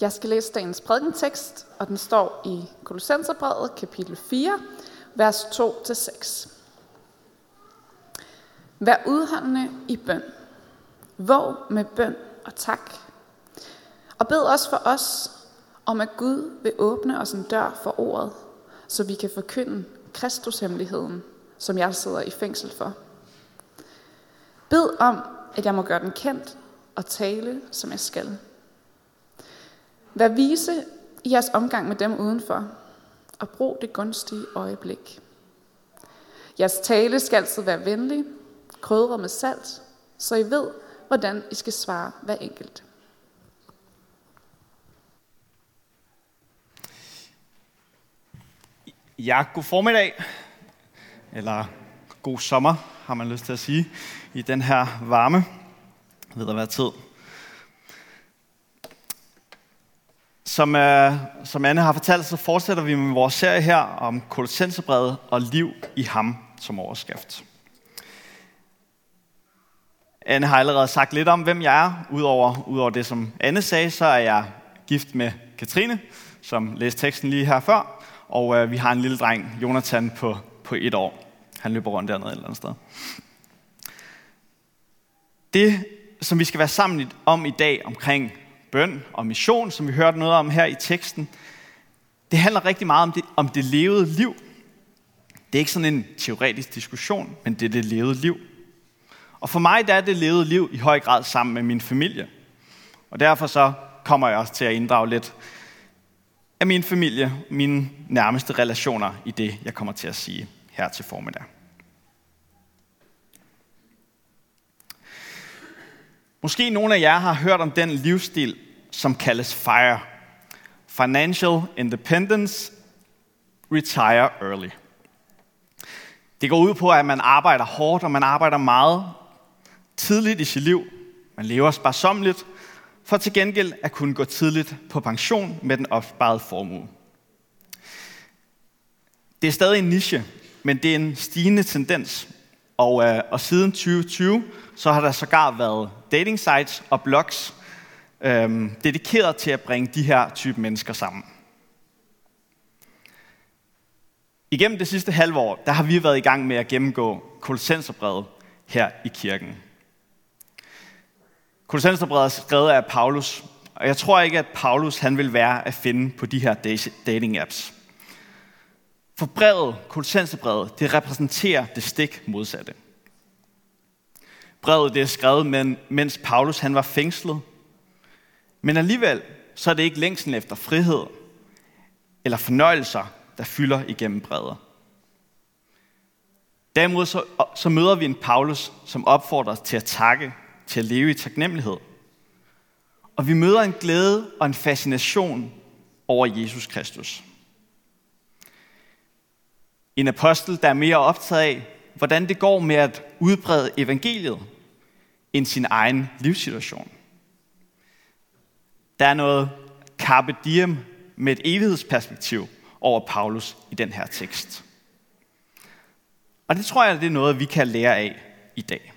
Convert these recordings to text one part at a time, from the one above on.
Jeg skal læse dagens prædikentekst, og den står i Kolossenserbrevet, kapitel 4, vers 2-6. Vær udholdende i bøn. Våg med bøn og tak. Og bed også for os, om at Gud vil åbne os en dør for ordet, så vi kan forkynde Kristushemmeligheden, som jeg sidder i fængsel for. Bed om, at jeg må gøre den kendt og tale, som jeg skal. Vær vise i jeres omgang med dem udenfor, og brug det gunstige øjeblik. Jeres tale skal altid være venlig, krydret med salt, så I ved, hvordan I skal svare hver enkelt. Ja, god formiddag, eller god sommer, har man lyst til at sige, i den her varme ved at være tid. Som, uh, som Anne har fortalt, så fortsætter vi med vores serie her om Kolossenserbrevet og liv i ham som overskrift. Anne har allerede sagt lidt om, hvem jeg er. Udover, udover det, som Anne sagde, så er jeg gift med Katrine, som læste teksten lige her før. Og uh, vi har en lille dreng, Jonathan, på, på et år. Han løber rundt dernede et eller andet sted. Det, som vi skal være sammen om i dag omkring bøn og mission, som vi hørte noget om her i teksten, det handler rigtig meget om det, om det levede liv. Det er ikke sådan en teoretisk diskussion, men det er det levede liv. Og for mig der er det levede liv i høj grad sammen med min familie. Og derfor så kommer jeg også til at inddrage lidt af min familie, mine nærmeste relationer i det, jeg kommer til at sige her til formiddag. Måske nogle af jer har hørt om den livsstil, som kaldes FIRE. Financial Independence, Retire Early. Det går ud på, at man arbejder hårdt, og man arbejder meget tidligt i sit liv. Man lever sparsomligt, for til gengæld at kunne gå tidligt på pension med den opsparede formue. Det er stadig en niche, men det er en stigende tendens. Og, øh, og siden 2020, så har der sågar været dating sites og blogs øh, dedikeret til at bringe de her type mennesker sammen. Igennem det sidste halve år, der har vi været i gang med at gennemgå Kolossenserbrevet her i kirken. Kolossenserbrevet er skrevet af Paulus, og jeg tror ikke, at Paulus han vil være at finde på de her dating apps. For brevet, Kolossenserbrevet, det repræsenterer det stik modsatte. Brevet det er skrevet, mens Paulus han var fængslet. Men alligevel så er det ikke længsel efter frihed eller fornøjelser, der fylder igennem bredder. Derimod så, så møder vi en Paulus, som opfordrer os til at takke, til at leve i taknemmelighed. Og vi møder en glæde og en fascination over Jesus Kristus. En apostel, der er mere optaget af, hvordan det går med at udbrede evangeliet, end sin egen livssituation. Der er noget carpe diem med et evighedsperspektiv over Paulus i den her tekst. Og det tror jeg, det er noget, vi kan lære af i dag.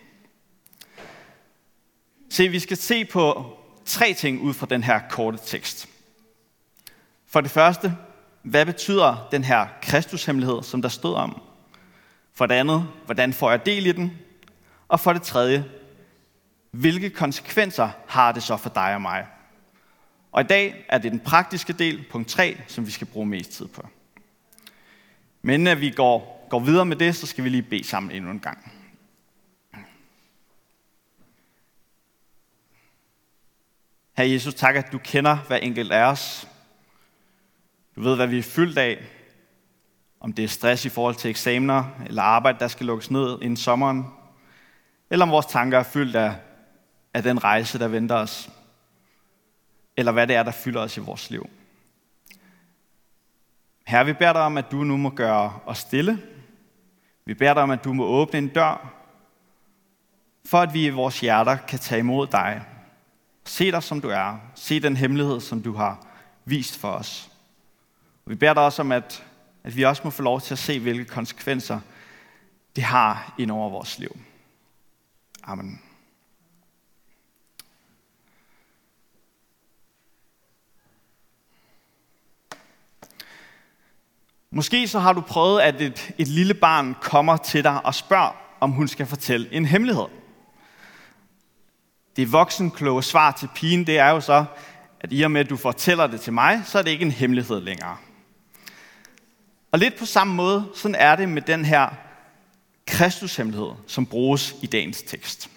Se, vi skal se på tre ting ud fra den her korte tekst. For det første, hvad betyder den her Kristushemmelighed, som der stod om? For det andet, hvordan får jeg del i den? Og for det tredje, hvilke konsekvenser har det så for dig og mig? Og i dag er det den praktiske del, punkt 3, som vi skal bruge mest tid på. Men at vi går, går videre med det, så skal vi lige bede sammen endnu en gang. Herre Jesus, tak, at du kender hver enkelt af os. Du ved, hvad vi er fyldt af. Om det er stress i forhold til eksamener, eller arbejde, der skal lukkes ned inden sommeren. Eller om vores tanker er fyldt af, af den rejse, der venter os. Eller hvad det er, der fylder os i vores liv. Herre, vi beder dig om, at du nu må gøre os stille. Vi beder dig om, at du må åbne en dør, for at vi i vores hjerter kan tage imod dig. Se dig, som du er. Se den hemmelighed, som du har vist for os. Vi beder dig også om, at, at vi også må få lov til at se, hvilke konsekvenser det har ind over vores liv. Amen. Måske så har du prøvet, at et, et lille barn kommer til dig og spørger, om hun skal fortælle en hemmelighed. Det voksenkloge svar til pigen, det er jo så, at i og med, at du fortæller det til mig, så er det ikke en hemmelighed længere. Og lidt på samme måde, sådan er det med den her Kristushemmelighed, som bruges i dagens tekst.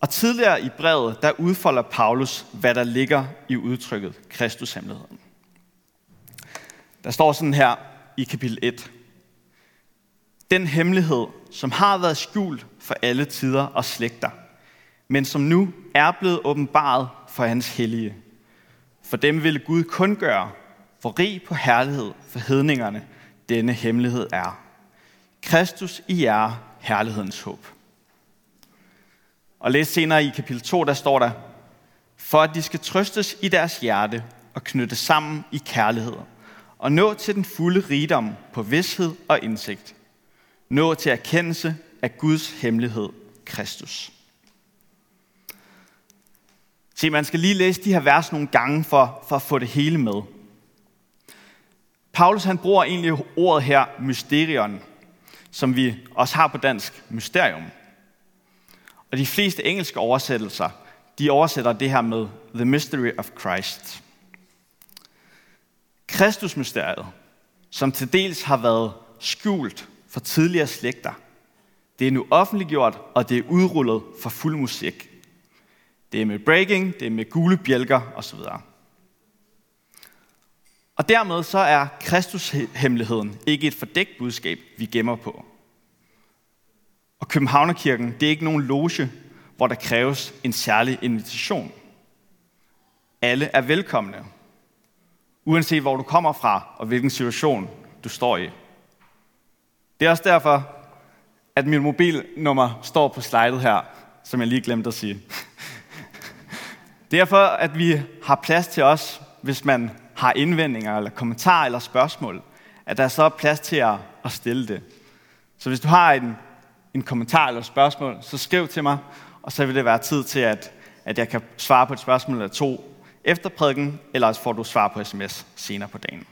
Og tidligere i brevet, der udfolder Paulus, hvad der ligger i udtrykket Kristushemmeligheden. Der står sådan her i kapitel 1. Den hemmelighed, som har været skjult for alle tider og slægter, men som nu er blevet åbenbaret for hans hellige. For dem ville Gud kun gøre, hvor rig på herlighed for hedningerne denne hemmelighed er. Kristus i jer, herlighedens håb. Og læs senere i kapitel 2, der står der, for at de skal trøstes i deres hjerte og knytte sammen i kærlighed, og nå til den fulde rigdom på vidshed og indsigt. Nå til erkendelse af Guds hemmelighed, Kristus. Se, man skal lige læse de her vers nogle gange for, for at få det hele med. Paulus han bruger egentlig ordet her, mysterion, som vi også har på dansk, mysterium. Og de fleste engelske oversættelser, de oversætter det her med The Mystery of Christ. Kristusmysteriet, som til dels har været skjult for tidligere slægter, det er nu offentliggjort, og det er udrullet for fuld musik. Det er med breaking, det er med gule bjælker osv. Og dermed så er Kristushemmeligheden ikke et fordækt budskab, vi gemmer på. Og Københavnerkirken, det er ikke nogen loge, hvor der kræves en særlig invitation. Alle er velkomne, uanset hvor du kommer fra og hvilken situation du står i. Det er også derfor, at mit mobilnummer står på slidet her, som jeg lige glemte at sige. Derfor, at vi har plads til os, hvis man har indvendinger, eller kommentarer eller spørgsmål, at der så er plads til at, at stille det. Så hvis du har en, en kommentar eller et spørgsmål, så skriv til mig, og så vil det være tid til, at, at jeg kan svare på et spørgsmål eller to efter prædiken, eller får du svar på sms senere på dagen.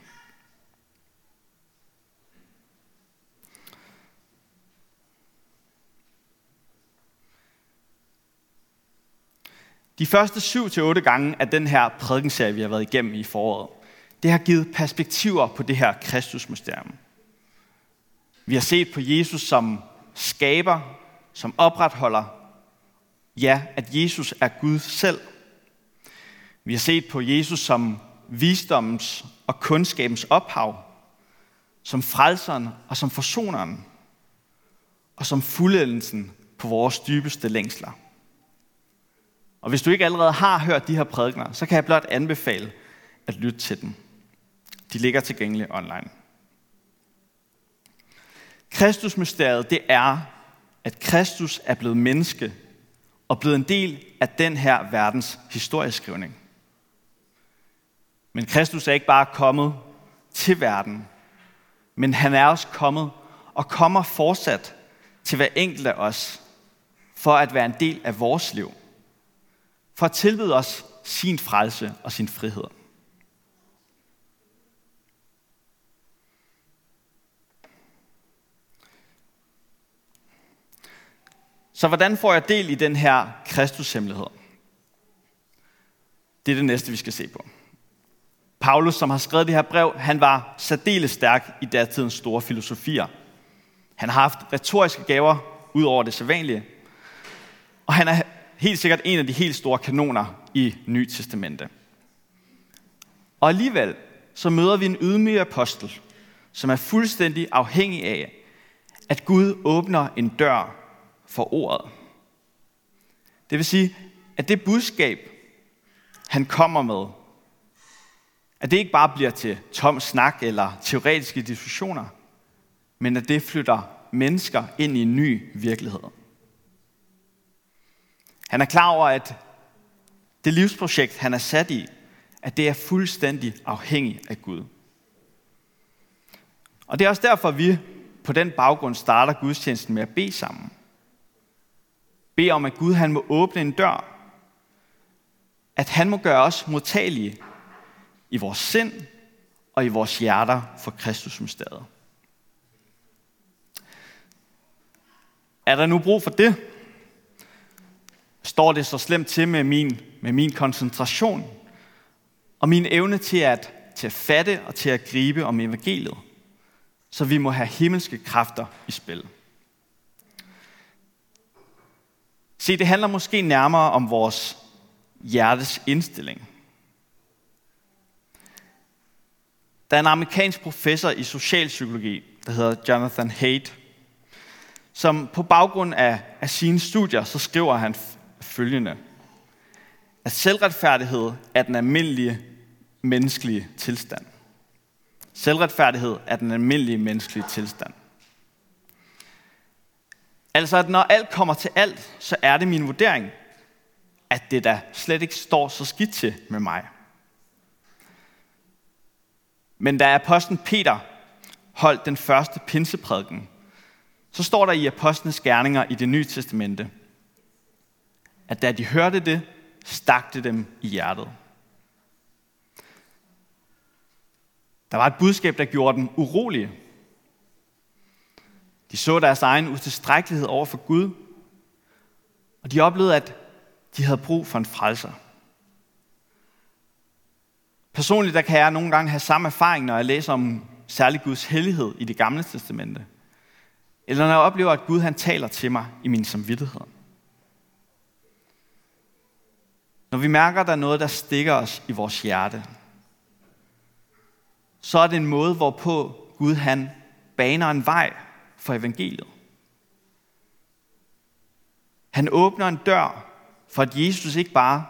De første 7-8 gange af den her prædikenserie, vi har været igennem i foråret, det har givet perspektiver på det her Kristusmysterium. Vi har set på Jesus som skaber, som opretholder, ja, at Jesus er Gud selv. Vi har set på Jesus som visdommens og kundskabens ophav, som frelseren og som forsoneren, og som fuldendelsen på vores dybeste længsler. Og hvis du ikke allerede har hørt de her prædikner, så kan jeg blot anbefale at lytte til dem. De ligger tilgængelige online. Kristusmysteriet, det er, at Kristus er blevet menneske og blevet en del af den her verdens historieskrivning. Men Kristus er ikke bare kommet til verden, men han er også kommet og kommer fortsat til hver enkelt af os, for at være en del af vores liv – for at tilbyde os sin frelse og sin frihed. Så hvordan får jeg del i den her Kristushemmelighed? Det er det næste, vi skal se på. Paulus, som har skrevet det her brev, han var særdeles stærk i datidens store filosofier. Han har haft retoriske gaver ud over det sædvanlige. Og han er helt sikkert en af de helt store kanoner i Nyt Testamente. Og alligevel så møder vi en ydmyg apostel, som er fuldstændig afhængig af, at Gud åbner en dør for ordet. Det vil sige, at det budskab, han kommer med, at det ikke bare bliver til tom snak eller teoretiske diskussioner, men at det flytter mennesker ind i en ny virkelighed. Han er klar over, at det livsprojekt, han er sat i, at det er fuldstændig afhængig af Gud. Og det er også derfor, at vi på den baggrund starter gudstjenesten med at bede sammen. Bed om, at Gud han må åbne en dør. At han må gøre os modtagelige i vores sind og i vores hjerter for Kristus mysteriet. Er der nu brug for det? Står det så slemt til med min, med min koncentration og min evne til at, til at fatte og til at gribe om evangeliet, så vi må have himmelske kræfter i spil. Se, det handler måske nærmere om vores hjertes indstilling. Der er en amerikansk professor i socialpsykologi, der hedder Jonathan Haidt, som på baggrund af, af sine studier, så skriver han følgende. At selvretfærdighed er den almindelige menneskelige tilstand. Selvretfærdighed er den almindelige menneskelige tilstand. Altså, at når alt kommer til alt, så er det min vurdering, at det der slet ikke står så skidt til med mig. Men da apostlen Peter holdt den første pinseprædiken, så står der i apostlenes gerninger i det nye testamente, at da de hørte det, stak det dem i hjertet. Der var et budskab, der gjorde dem urolige. De så deres egen utilstrækkelighed over for Gud, og de oplevede, at de havde brug for en frelser. Personligt der kan jeg nogle gange have samme erfaring, når jeg læser om særlig Guds hellighed i det gamle testamente. Eller når jeg oplever, at Gud han taler til mig i min samvittighed. Når vi mærker, at der er noget, der stikker os i vores hjerte, så er det en måde, hvorpå Gud han baner en vej for evangeliet. Han åbner en dør for, at Jesus ikke bare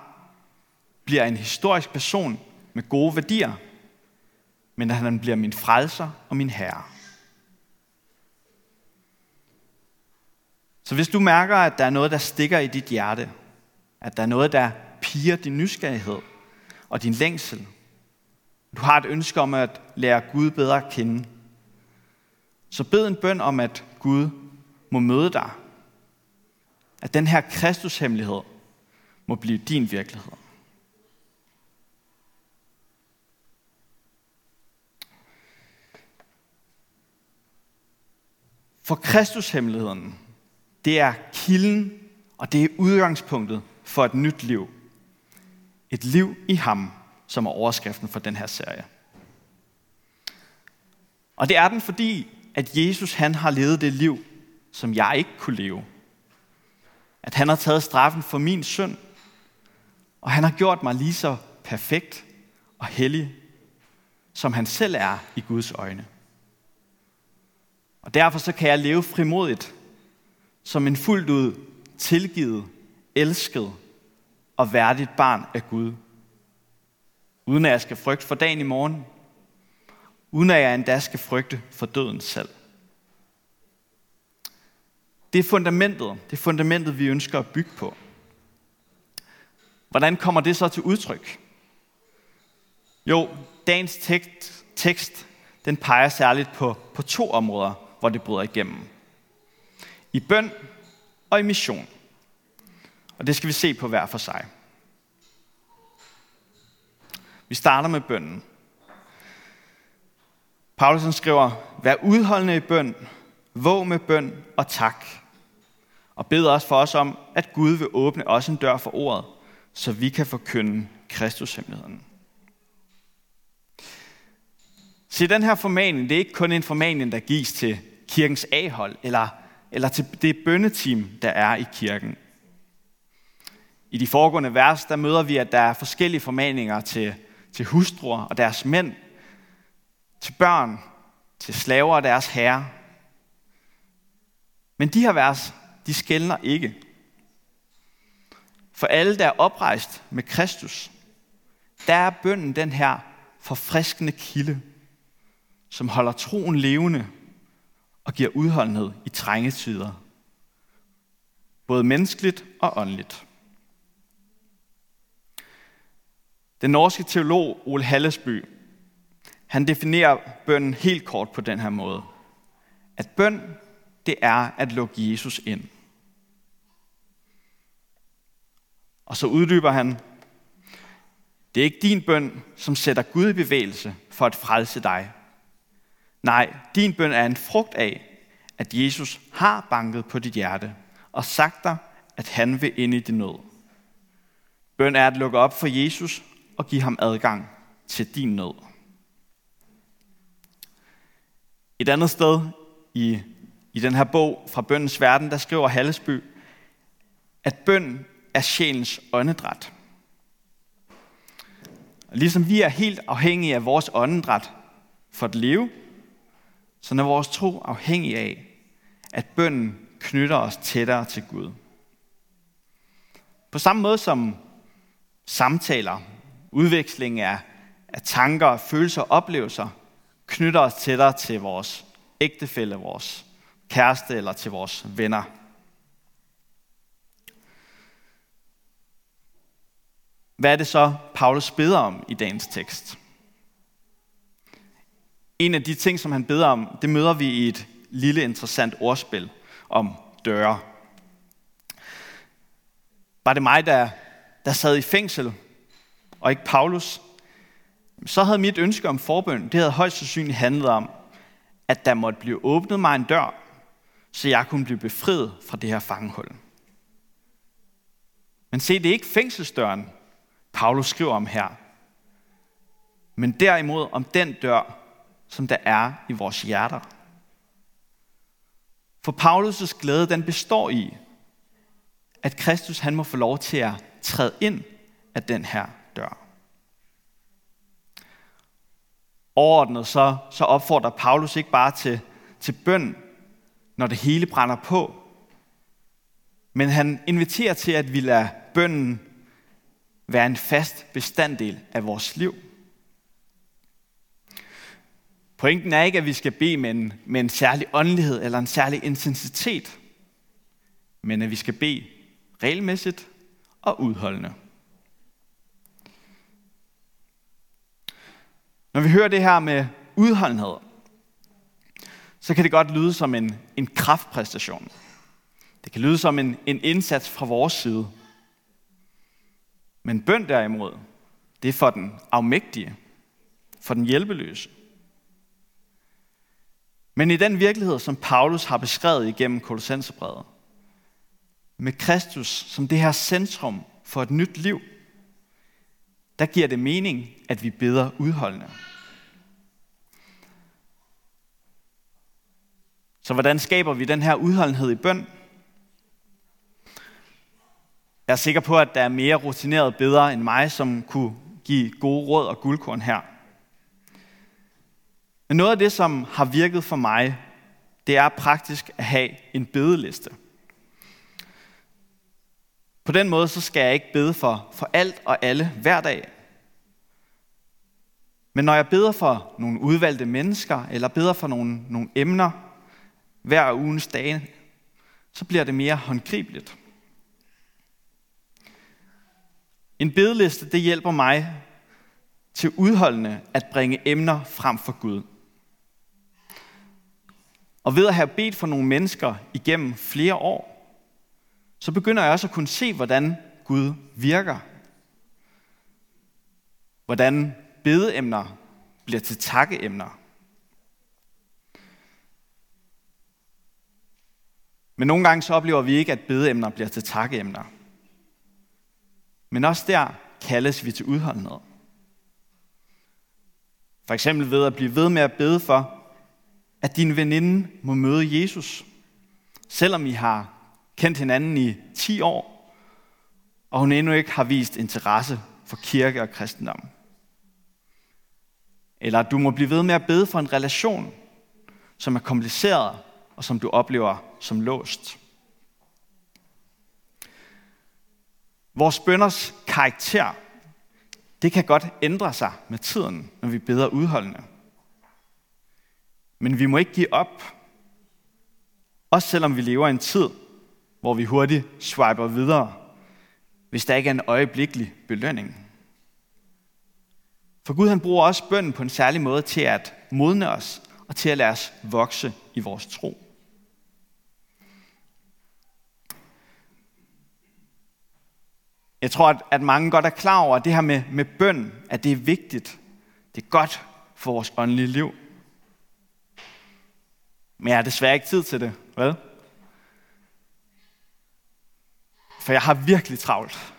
bliver en historisk person med gode værdier, men at han bliver min frelser og min herre. Så hvis du mærker, at der er noget, der stikker i dit hjerte, at der er noget, der piger din nysgerrighed og din længsel, du har et ønske om at lære Gud bedre at kende, så bed en bøn om, at Gud må møde dig. At den her Kristushemmelighed må blive din virkelighed. For Kristushemmeligheden, det er kilden, og det er udgangspunktet for et nyt liv. Et liv i ham, som er overskriften for den her serie. Og det er den, fordi at Jesus han har levet det liv, som jeg ikke kunne leve. At han har taget straffen for min synd, og han har gjort mig lige så perfekt og hellig, som han selv er i Guds øjne. Og derfor så kan jeg leve frimodigt som en fuldt ud tilgivet, elsket og værdigt barn af Gud. Uden at jeg skal frygte for dagen i morgen. Uden at jeg endda skal frygte for døden selv. Det er fundamentet. Det er fundamentet, vi ønsker at bygge på. Hvordan kommer det så til udtryk? Jo, dagens tekst, tekst den peger særligt på, på to områder, hvor det bryder igennem. I bøn og i mission. Og det skal vi se på hver for sig. Vi starter med bønnen. Paulusen skriver, vær udholdende i bøn, våg med bøn og tak. Og bed også for os om, at Gud vil åbne os en dør for ordet, så vi kan forkynde Kristushemmeligheden. Se, den her formaning, det er ikke kun en formaning, der gives til kirkens A-hold, eller, eller til det bønneteam, der er i kirken. I de foregående vers, der møder vi, at der er forskellige formaninger til, til hustruer og deres mænd, til børn, til slaver og deres herre. Men de her vers, de skældner ikke. For alle, der er oprejst med Kristus, der er bønden den her forfriskende kilde, som holder troen levende og giver udholdenhed i trængetider. Både menneskeligt og åndeligt. Den norske teolog Ole Hallesby, han definerer bønnen helt kort på den her måde. At bøn, det er at lukke Jesus ind. Og så uddyber han, Det er ikke din bøn, som sætter Gud i bevægelse for at frelse dig. Nej, din bøn er en frugt af, at Jesus har banket på dit hjerte og sagt dig, at han vil ind i din nød. Bøn er at lukke op for Jesus og give ham adgang til din nød. Et andet sted i, i den her bog fra bøndens verden, der skriver Hallesby, at bøn er sjælens åndedræt. Og ligesom vi er helt afhængige af vores åndedræt for at leve, så når vores tro afhængig af, at bønnen knytter os tættere til Gud. På samme måde som samtaler, udveksling af, af tanker, følelser og oplevelser, knytter os tættere til vores ægtefælle, vores kæreste eller til vores venner. Hvad er det så, Paulus beder om i dagens tekst? En af de ting, som han beder om, det møder vi i et lille interessant ordspil om døre. Var det mig, der, der sad i fængsel, og ikke Paulus, så havde mit ønske om forbøn, det havde højst sandsynligt handlet om, at der måtte blive åbnet mig en dør, så jeg kunne blive befriet fra det her fangehul. Men se, det er ikke fængselsdøren, Paulus skriver om her, men derimod om den dør, som der er i vores hjerter. For Paulus' glæde, den består i, at Kristus han må få lov til at træde ind af den her dør. Overordnet så, så opfordrer Paulus ikke bare til, til bøn, når det hele brænder på, men han inviterer til, at vi lader bønnen være en fast bestanddel af vores liv. Pointen er ikke, at vi skal bede med en, med en særlig åndelighed eller en særlig intensitet, men at vi skal bede regelmæssigt og udholdende. Når vi hører det her med udholdenhed, så kan det godt lyde som en, en kraftpræstation. Det kan lyde som en, en indsats fra vores side. Men bøn derimod, det er for den afmægtige, for den hjælpeløse. Men i den virkelighed, som Paulus har beskrevet igennem Kolossenserbrevet, med Kristus som det her centrum for et nyt liv, der giver det mening, at vi beder udholdende. Så hvordan skaber vi den her udholdenhed i bøn? Jeg er sikker på, at der er mere rutinerede bedre end mig, som kunne give gode råd og guldkorn her. Men noget af det, som har virket for mig, det er praktisk at have en bedeliste. På den måde så skal jeg ikke bede for, for alt og alle hver dag. Men når jeg beder for nogle udvalgte mennesker, eller beder for nogle, nogle emner hver ugens dage, så bliver det mere håndgribeligt. En bedeliste, det hjælper mig til udholdende at bringe emner frem for Gud. Og ved at have bedt for nogle mennesker igennem flere år, så begynder jeg også at kunne se, hvordan Gud virker. Hvordan bedeemner bliver til takkeemner. Men nogle gange så oplever vi ikke, at bedeemner bliver til takkeemner. Men også der kaldes vi til udholdenhed. For eksempel ved at blive ved med at bede for, at din veninde må møde Jesus, selvom I har kendt hinanden i 10 år, og hun endnu ikke har vist interesse for kirke og kristendom. Eller at du må blive ved med at bede for en relation, som er kompliceret og som du oplever som låst. Vores bønders karakter, det kan godt ændre sig med tiden, når vi beder udholdende. Men vi må ikke give op. Også selvom vi lever i en tid, hvor vi hurtigt swiper videre, hvis der ikke er en øjeblikkelig belønning. For Gud han bruger også bønden på en særlig måde til at modne os og til at lade os vokse i vores tro. Jeg tror, at, at mange godt er klar over, at det her med, med bøn, at det er vigtigt. Det er godt for vores åndelige liv. Men jeg har desværre ikke tid til det, vel? For jeg har virkelig travlt.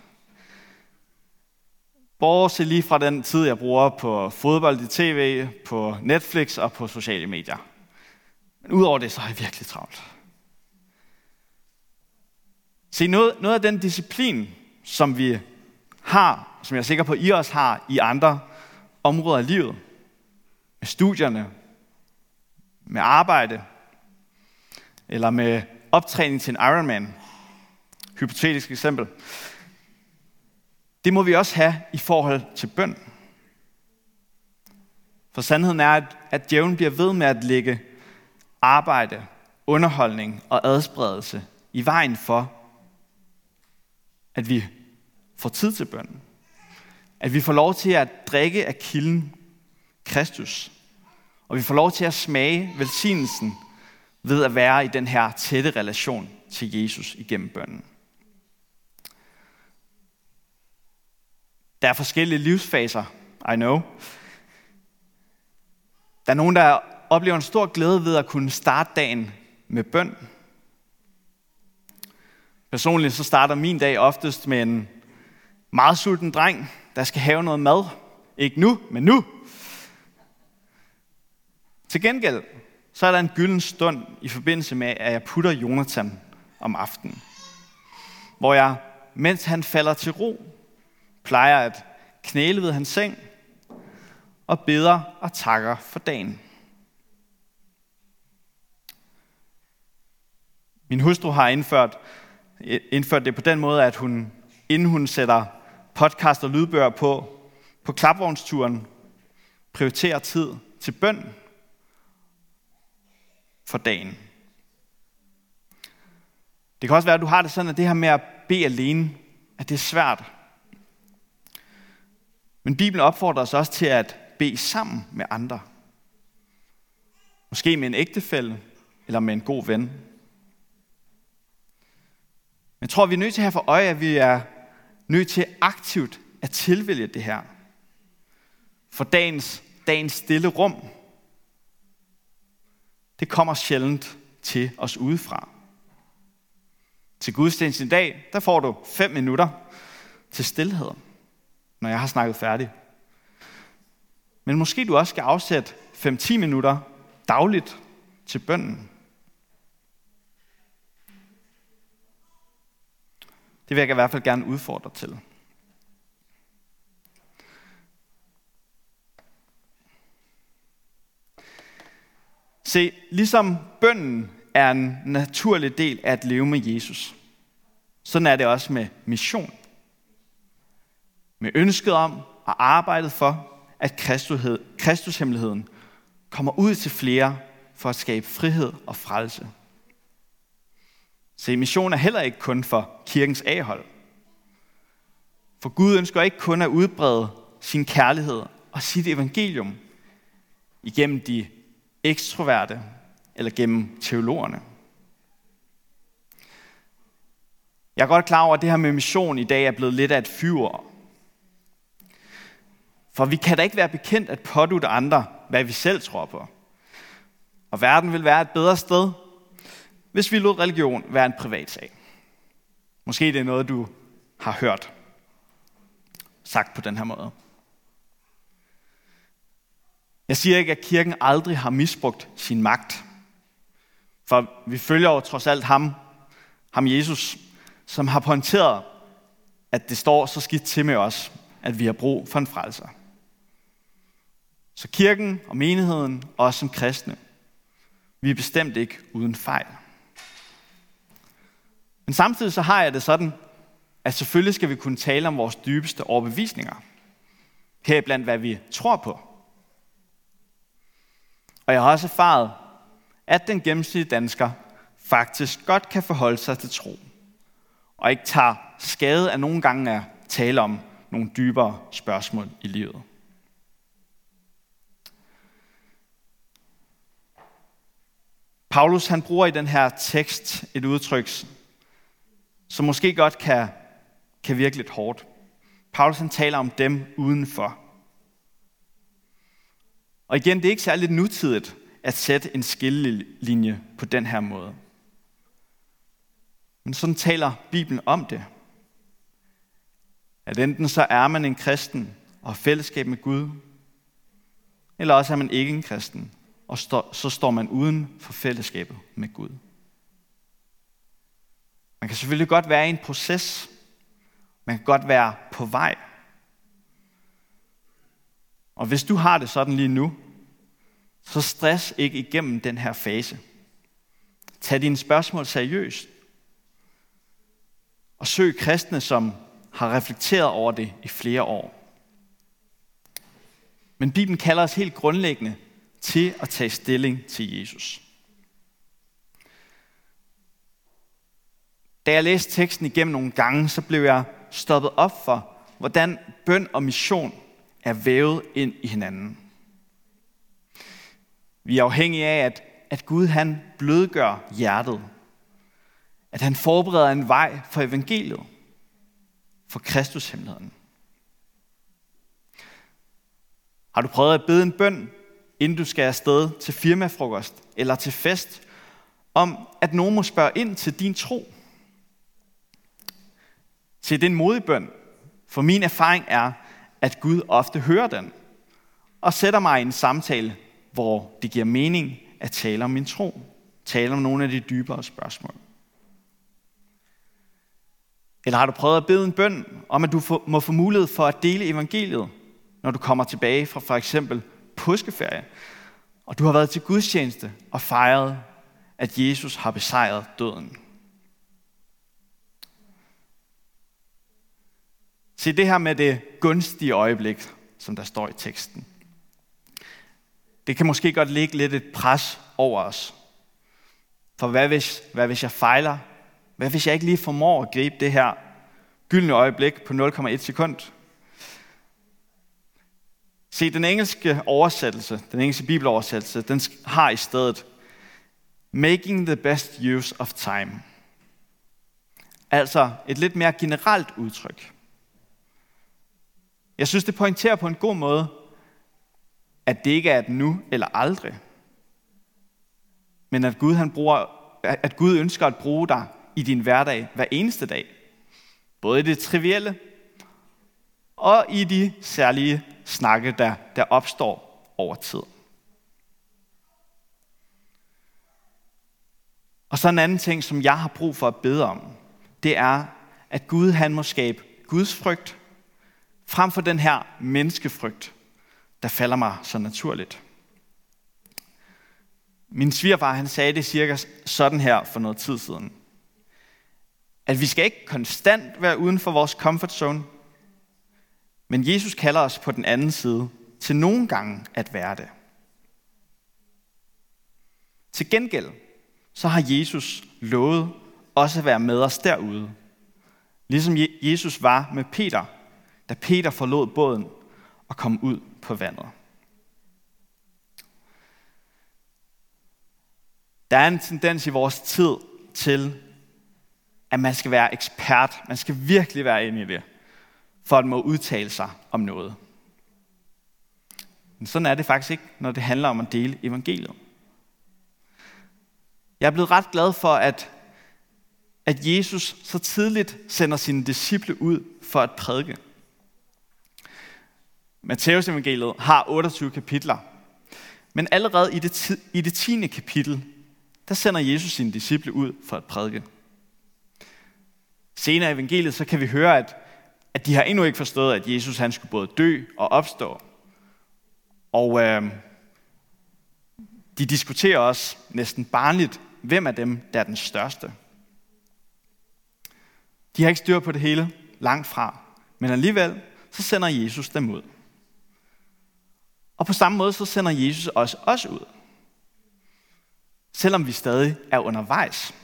Bortset lige fra den tid, jeg bruger på fodbold i tv, på Netflix og på sociale medier. Men udover det, så har jeg virkelig travlt. Se, noget, noget af den disciplin, som vi har, som jeg er sikker på, I også har i andre områder af livet, med studierne, med arbejde, eller med optræning til en Ironman, hypotetisk eksempel, det må vi også have i forhold til bøn. For sandheden er, at, at djævlen bliver ved med at lægge arbejde, underholdning og adspredelse i vejen for, at vi får tid til bøn. At vi får lov til at drikke af kilden Kristus. Og vi får lov til at smage velsignelsen ved at være i den her tætte relation til Jesus igennem bønnen. Der er forskellige livsfaser, I know. Der er nogen, der oplever en stor glæde ved at kunne starte dagen med bøn. Personligt så starter min dag oftest med en meget sulten dreng, der skal have noget mad. Ikke nu, men nu. Til gengæld, så er der en gylden stund i forbindelse med, at jeg putter Jonathan om aftenen. Hvor jeg, mens han falder til ro, plejer at knæle ved hans seng og beder og takker for dagen. Min hustru har indført, indført det på den måde, at hun, inden hun sætter podcast og lydbøger på, på klapvognsturen, prioriterer tid til bøn for dagen. Det kan også være, at du har det sådan, at det her med at bede alene, at det er svært. Men Bibelen opfordrer os også til at bede sammen med andre. Måske med en ægtefælle eller med en god ven. Men jeg tror, vi er nødt til at have for øje, at vi er nødt til aktivt at tilvælge det her. For dagens, dagens stille rum, kommer sjældent til os udefra. Til gudstjenesten i dag, der får du fem minutter til stillhed når jeg har snakket færdig. Men måske du også skal afsætte 5-10 minutter dagligt til bønden. Det vil jeg i hvert fald gerne udfordre til. Se, ligesom bønden er en naturlig del af at leve med Jesus, sådan er det også med mission med ønsket om at arbejdet for, at Kristushemmeligheden kommer ud til flere for at skabe frihed og frelse. Se, mission er heller ikke kun for kirkens A-hold. For Gud ønsker ikke kun at udbrede sin kærlighed og sit evangelium igennem de ekstroverte eller gennem teologerne. Jeg er godt klar over, at det her med mission i dag er blevet lidt af et fyr. for vi kan da ikke være bekendt at pådute andre, hvad vi selv tror på. Og verden vil være et bedre sted, hvis vi lod religion være en privat sag. Måske det er noget, du har hørt sagt på den her måde. Jeg siger ikke, at kirken aldrig har misbrugt sin magt. For vi følger jo trods alt ham, ham Jesus, som har pointeret, at det står så skidt til med os, at vi har brug for en frelser. Så kirken og menigheden, og os som kristne, vi er bestemt ikke uden fejl. Men samtidig så har jeg det sådan, at selvfølgelig skal vi kunne tale om vores dybeste overbevisninger. Heriblandt hvad vi tror på. Og jeg har også erfaret, at den gennemsnitlige dansker faktisk godt kan forholde sig til tro. Og ikke tager skade af nogle gange at tale om nogle dybere spørgsmål i livet. Paulus han bruger i den her tekst et udtryk, som måske godt kan, kan virke lidt hårdt. Paulus han taler om dem udenfor. Og igen, det er ikke særligt nutidigt at sætte en skillelinje på den her måde. Men sådan taler Bibelen om det. At enten så er man en kristen og har fællesskab med Gud, eller også er man ikke en kristen, og så står man uden for fællesskabet med Gud. Man kan selvfølgelig godt være i en proces. Man kan godt være på vej. Og hvis du har det sådan lige nu, så stress ikke igennem den her fase. Tag dine spørgsmål seriøst. Og søg kristne, som har reflekteret over det i flere år. Men Bibelen kalder os helt grundlæggende til at tage stilling til Jesus. Da jeg læste teksten igennem nogle gange, så blev jeg stoppet op for, hvordan bøn og mission er vævet ind i hinanden. Vi er afhængige af, at, at Gud han blødgør hjertet. At han forbereder en vej for evangeliet. For Kristushemmeligheden. Har du prøvet at bede en bøn, inden du skal afsted til firmafrokost eller til fest, om at nogen må spørge ind til din tro? Se, det er en modig bøn, for min erfaring er, at Gud ofte hører den og sætter mig i en samtale, hvor det giver mening at tale om min tro, tale om nogle af de dybere spørgsmål. Eller har du prøvet at bede en bøn om, at du må få mulighed for at dele evangeliet, når du kommer tilbage fra for eksempel påskeferie, og du har været til gudstjeneste og fejret, at Jesus har besejret døden. Se det her med det gunstige øjeblik, som der står i teksten. Det kan måske godt ligge lidt et pres over os. For hvad hvis, hvad hvis jeg fejler? Hvad hvis jeg ikke lige formår at gribe det her gyldne øjeblik på 0,1 sekund? Se, den engelske oversættelse, den engelske bibeloversættelse, den har i stedet making the best use of time. Altså et lidt mere generelt udtryk. Jeg synes, det pointerer på en god måde, at det ikke er et nu eller aldrig, men at Gud, han bruger, at Gud ønsker at bruge dig i din hverdag hver eneste dag. Både i det trivielle og i de særlige snakke, der, der opstår over tid. Og så en anden ting, som jeg har brug for at bede om, det er, at Gud han må skabe Guds frygt, frem for den her menneskefrygt, der falder mig så naturligt. Min svigerfar han sagde det cirka sådan her for noget tid siden. At vi skal ikke konstant være uden for vores comfort zone, men Jesus kalder os på den anden side til nogle gange at være det. Til gengæld så har Jesus lovet også at være med os derude. Ligesom Jesus var med Peter, da Peter forlod båden og kom ud på vandet. Der er en tendens i vores tid til, at man skal være ekspert. Man skal virkelig være inde i det for at må udtale sig om noget. Men sådan er det faktisk ikke, når det handler om at dele evangeliet. Jeg er blevet ret glad for, at, at Jesus så tidligt sender sine disciple ud for at prædike. Matteus evangeliet har 28 kapitler, men allerede i det, i det 10. kapitel, der sender Jesus sine disciple ud for at prædike. Senere i evangeliet, så kan vi høre, at at de har endnu ikke forstået, at Jesus han skulle både dø og opstå. Og øh, de diskuterer også næsten barnligt, hvem af dem, der er den største. De har ikke styr på det hele, langt fra. Men alligevel, så sender Jesus dem ud. Og på samme måde, så sender Jesus os også ud. Selvom vi stadig er undervejs.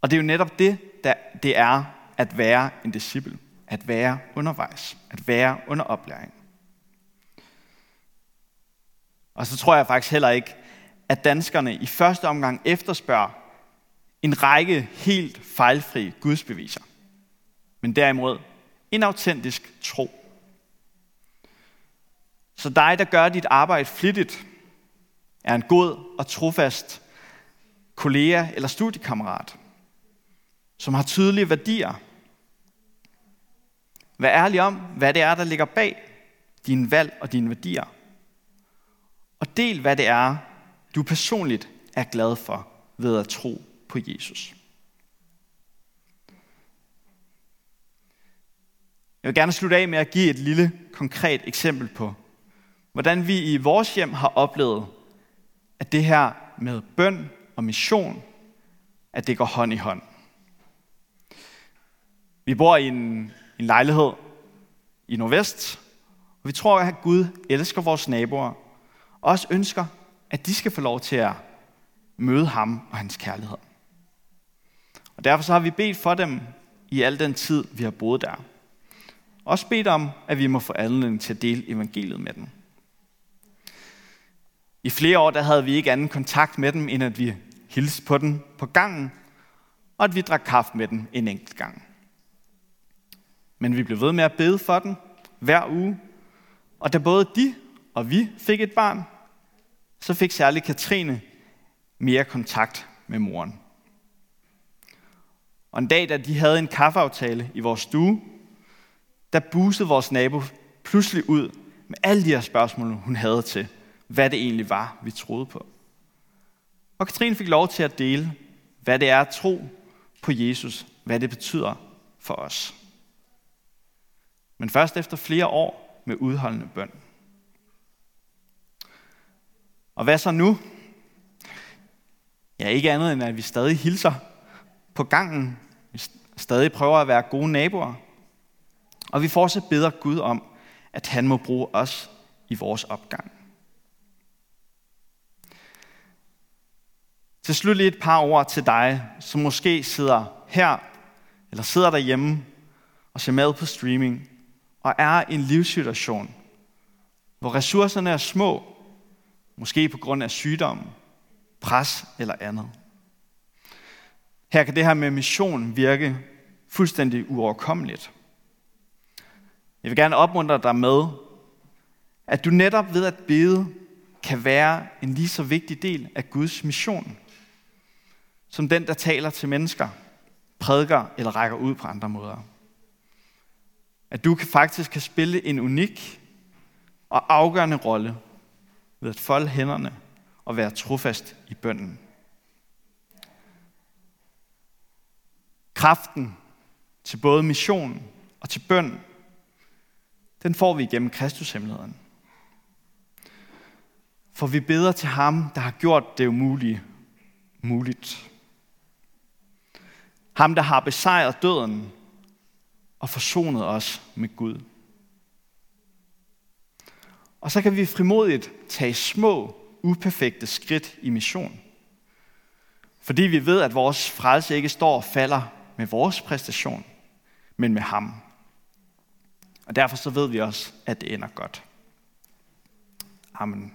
Og det er jo netop det, der, det er at være en disciple, at være undervejs, at være under oplæring. Og så tror jeg faktisk heller ikke, at danskerne i første omgang efterspørger en række helt fejlfri gudsbeviser, men derimod en autentisk tro. Så dig, der gør dit arbejde flittigt, er en god og trofast kollega eller studiekammerat, som har tydelige værdier. Vær ærlig om, hvad det er, der ligger bag dine valg og dine værdier. Og del, hvad det er, du personligt er glad for ved at tro på Jesus. Jeg vil gerne slutte af med at give et lille konkret eksempel på, hvordan vi i vores hjem har oplevet, at det her med bøn og mission, at det går hånd i hånd. Vi bor i en, en lejlighed i Nordvest, og vi tror, at Gud elsker vores naboer, og også ønsker, at de skal få lov til at møde ham og hans kærlighed. Og derfor så har vi bedt for dem i al den tid, vi har boet der. Også bedt om, at vi må få anledning til at dele evangeliet med dem. I flere år der havde vi ikke anden kontakt med dem, end at vi hilste på dem på gangen, og at vi drak kaffe med dem en enkelt gang. Men vi blev ved med at bede for dem hver uge, og da både de og vi fik et barn, så fik særligt Katrine mere kontakt med moren. Og en dag, da de havde en kaffeaftale i vores stue, der busede vores nabo pludselig ud med alle de her spørgsmål, hun havde til, hvad det egentlig var, vi troede på. Og Katrine fik lov til at dele, hvad det er at tro på Jesus, hvad det betyder for os. Men først efter flere år med udholdende bøn. Og hvad så nu? Ja, ikke andet end at vi stadig hilser på gangen. Vi stadig prøver at være gode naboer. Og vi fortsat beder Gud om, at han må bruge os i vores opgang. Til slut lige et par ord til dig, som måske sidder her, eller sidder derhjemme og ser med på streaming, og er i en livssituation, hvor ressourcerne er små, måske på grund af sygdom, pres eller andet. Her kan det her med mission virke fuldstændig uoverkommeligt. Jeg vil gerne opmuntre dig med, at du netop ved at bede kan være en lige så vigtig del af Guds mission, som den, der taler til mennesker, prædiker eller rækker ud på andre måder. At du faktisk kan spille en unik og afgørende rolle ved at folde hænderne og være trofast i bønden. Kraften til både mission og til bøn, den får vi igennem Kristushemmeligheden. For vi beder til ham, der har gjort det umulige muligt. Ham, der har besejret døden og forsonet os med Gud. Og så kan vi frimodigt tage små, uperfekte skridt i mission. Fordi vi ved, at vores frelse ikke står og falder med vores præstation, men med ham. Og derfor så ved vi også, at det ender godt. Amen.